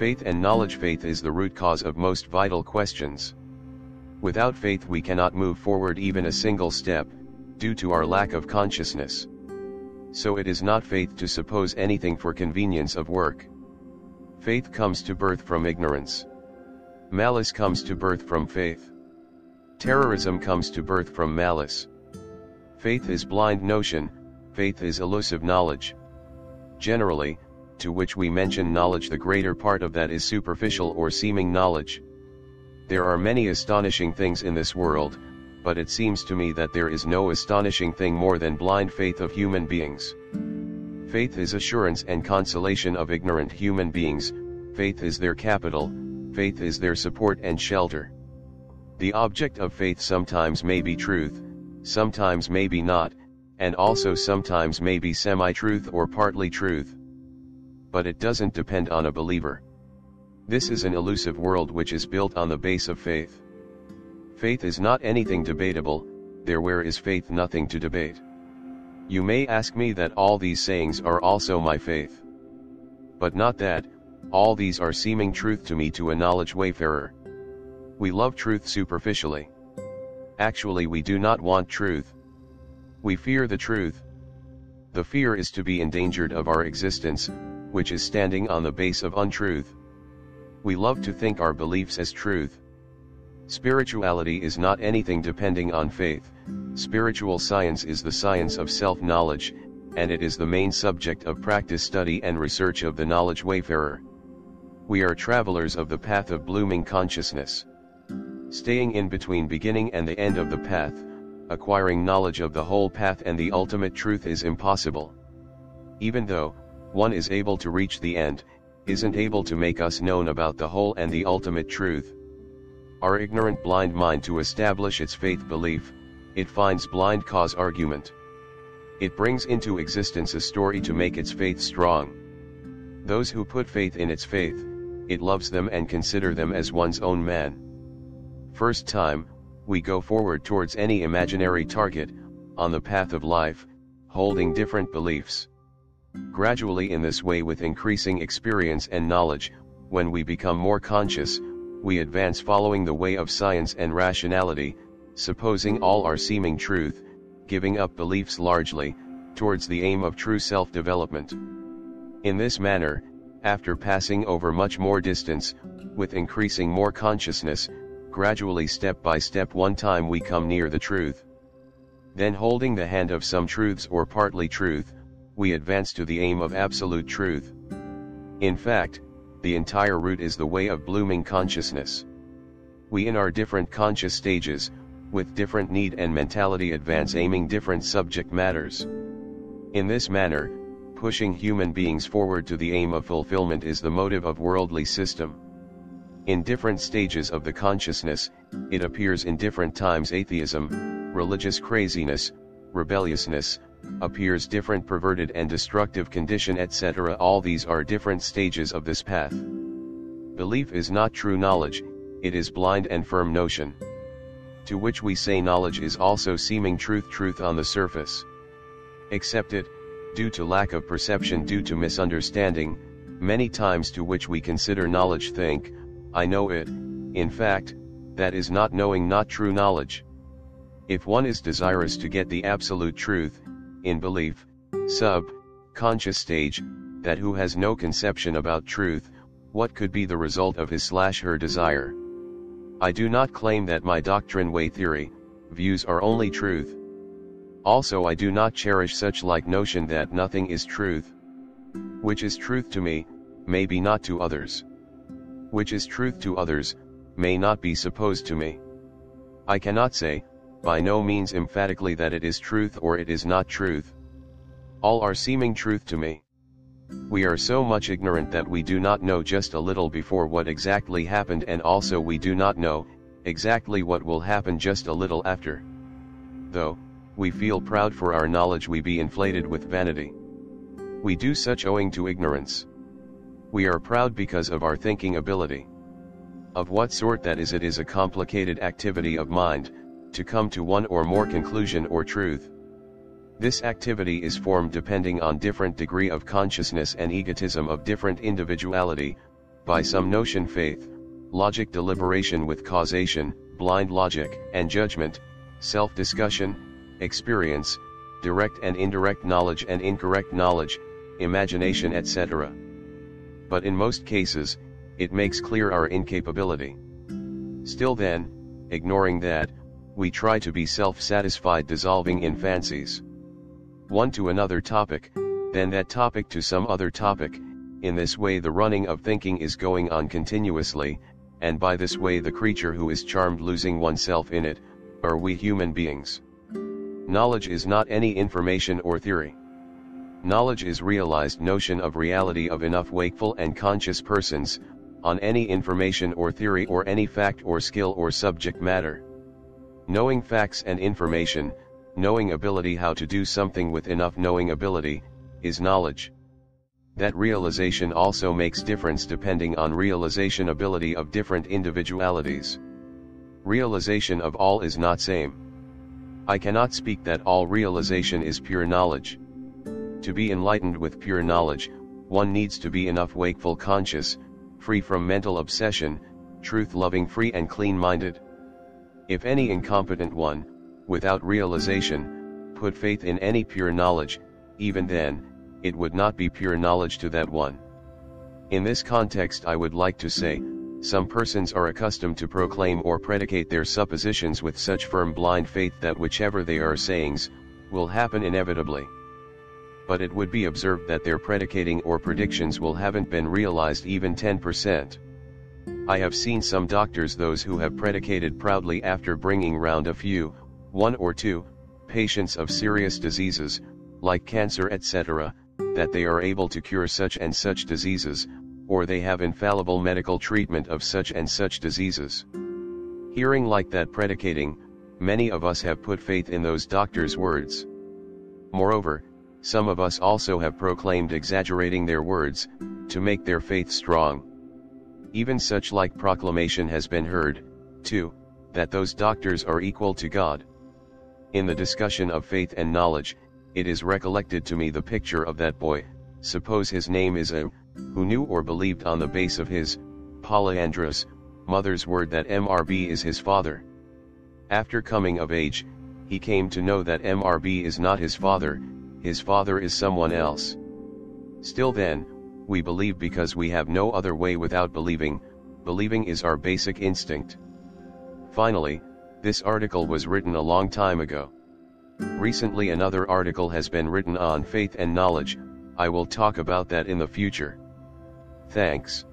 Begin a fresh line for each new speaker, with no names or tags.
Faith and knowledge Faith is the root cause of most vital questions. Without faith we cannot move forward even a single step, due to our lack of consciousness. So it is not faith to suppose anything for convenience of work. Faith comes to birth from ignorance. Malice comes to birth from faith. Terrorism comes to birth from malice. Faith is blind notion, faith is elusive knowledge. Generally, to which we mention knowledge the greater part of that is superficial or seeming knowledge. There are many astonishing things in this world, but it seems to me that there is no astonishing thing more than blind faith of human beings. Faith is assurance and consolation of ignorant human beings, faith is their capital, faith is their support and shelter. The object of faith sometimes may be truth, sometimes may be not, and also sometimes may be semi-truth or partly truth. But it doesn't depend on a believer. This is an elusive world which is built on the base of faith. Faith is not anything debatable, there where is faith nothing to debate. You may ask me that all these sayings are also my faith. But not that, all these are seeming truth to me to a knowledge wayfarer. We love truth superficially. Actually we do not want truth. We fear the truth. The fear is to be endangered of our existence, which is standing on the base of untruth. We love to think our beliefs as truth. Spirituality is not anything depending on faith, spiritual science is the science of self-knowledge, and it is the main subject of practice study and research of the knowledge wayfarer. We are travelers of the path of blooming consciousness. Staying in between beginning and the end of the path, acquiring knowledge of the whole path and the ultimate truth is impossible. Even though, one is able to reach the end, isn't able to make us known about the whole and the ultimate truth. Our ignorant blind mind to establish its faith belief, it finds blind cause argument. It brings into existence a story to make its faith strong. Those who put faith in its faith, it loves them and consider them as one's own man. First time, we go forward towards any imaginary target, on the path of life, holding different beliefs. Gradually in this way with increasing experience and knowledge, when we become more conscious, we advance following the way of science and rationality, supposing all are seeming truth, giving up beliefs largely, towards the aim of true self-development. In this manner, after passing over much more distance, with increasing more consciousness, gradually step by step one time we come near the truth. Then holding the hand of some truths or partly truth, we advance to the aim of absolute truth. In fact, the entire route is the way of blooming consciousness. We in our different conscious stages, with different need and mentality advance aiming different subject matters. In this manner, pushing human beings forward to the aim of fulfillment is the motive of worldly system. In different stages of the consciousness, it appears in different times atheism, religious craziness, rebelliousness, appears different perverted and destructive condition etc. All these are different stages of this path. Belief is not true knowledge, it is blind and firm notion. To which we say knowledge is also seeming truth truth on the surface. Accept it, due to lack of perception due to misunderstanding, many times to which we consider knowledge think, I know it, in fact, that is not knowing not true knowledge. If one is desirous to get the absolute truth, in belief, sub, conscious stage, that who has no conception about truth, what could be the result of his slash her desire. I do not claim that my doctrine way theory, views are only truth. Also I do not cherish such like notion that nothing is truth. Which is truth to me, may be not to others. Which is truth to others, may not be supposed to me. I cannot say, by no means emphatically that it is truth or it is not truth. All are seeming truth to me. We are so much ignorant that we do not know just a little before what exactly happened and also we do not know, exactly what will happen just a little after. Though, we feel proud for our knowledge we be inflated with vanity. We do such owing to ignorance. We are proud because of our thinking ability. Of what sort that is it is a complicated activity of mind, to come to one or more conclusion or truth. This activity is formed depending on different degree of consciousness and egotism of different individuality, by some notion faith, logic deliberation with causation, blind logic and judgment, self-discussion, experience, direct and indirect knowledge and incorrect knowledge, imagination etc. But in most cases, it makes clear our incapability. Still then, ignoring that, we try to be self-satisfied dissolving in fancies. One to another topic, then that topic to some other topic, in this way the running of thinking is going on continuously, and by this way the creature who is charmed losing oneself in it, are we human beings. Knowledge is not any information or theory. Knowledge is realized notion of reality of enough wakeful and conscious persons, on any information or theory or any fact or skill or subject matter. Knowing facts and information, knowing ability how to do something with enough knowing ability, is knowledge. That realization also makes difference depending on realization ability of different individualities. Realization of all is not same. I cannot speak that all realization is pure knowledge. To be enlightened with pure knowledge, one needs to be enough wakeful conscious, free from mental obsession, truth-loving free and clean-minded. If any incompetent one, without realization, put faith in any pure knowledge, even then, it would not be pure knowledge to that one. In this context I would like to say, some persons are accustomed to proclaim or predicate their suppositions with such firm blind faith that whichever they are sayings, will happen inevitably but it would be observed that their predicating or predictions will haven't been realized even 10%. I have seen some doctors those who have predicated proudly after bringing round a few, one or two, patients of serious diseases, like cancer etc., that they are able to cure such and such diseases, or they have infallible medical treatment of such and such diseases. Hearing like that predicating, many of us have put faith in those doctors' words. Moreover, some of us also have proclaimed exaggerating their words, to make their faith strong. Even such like proclamation has been heard, too, that those doctors are equal to God. In the discussion of faith and knowledge, it is recollected to me the picture of that boy, suppose his name is A, who knew or believed on the base of his, polyandrous, mother's word that MRB is his father. After coming of age, he came to know that MRB is not his father, his father is someone else. Still then, we believe because we have no other way without believing, believing is our basic instinct. Finally, this article was written a long time ago. Recently another article has been written on faith and knowledge, I will talk about that in the future. Thanks.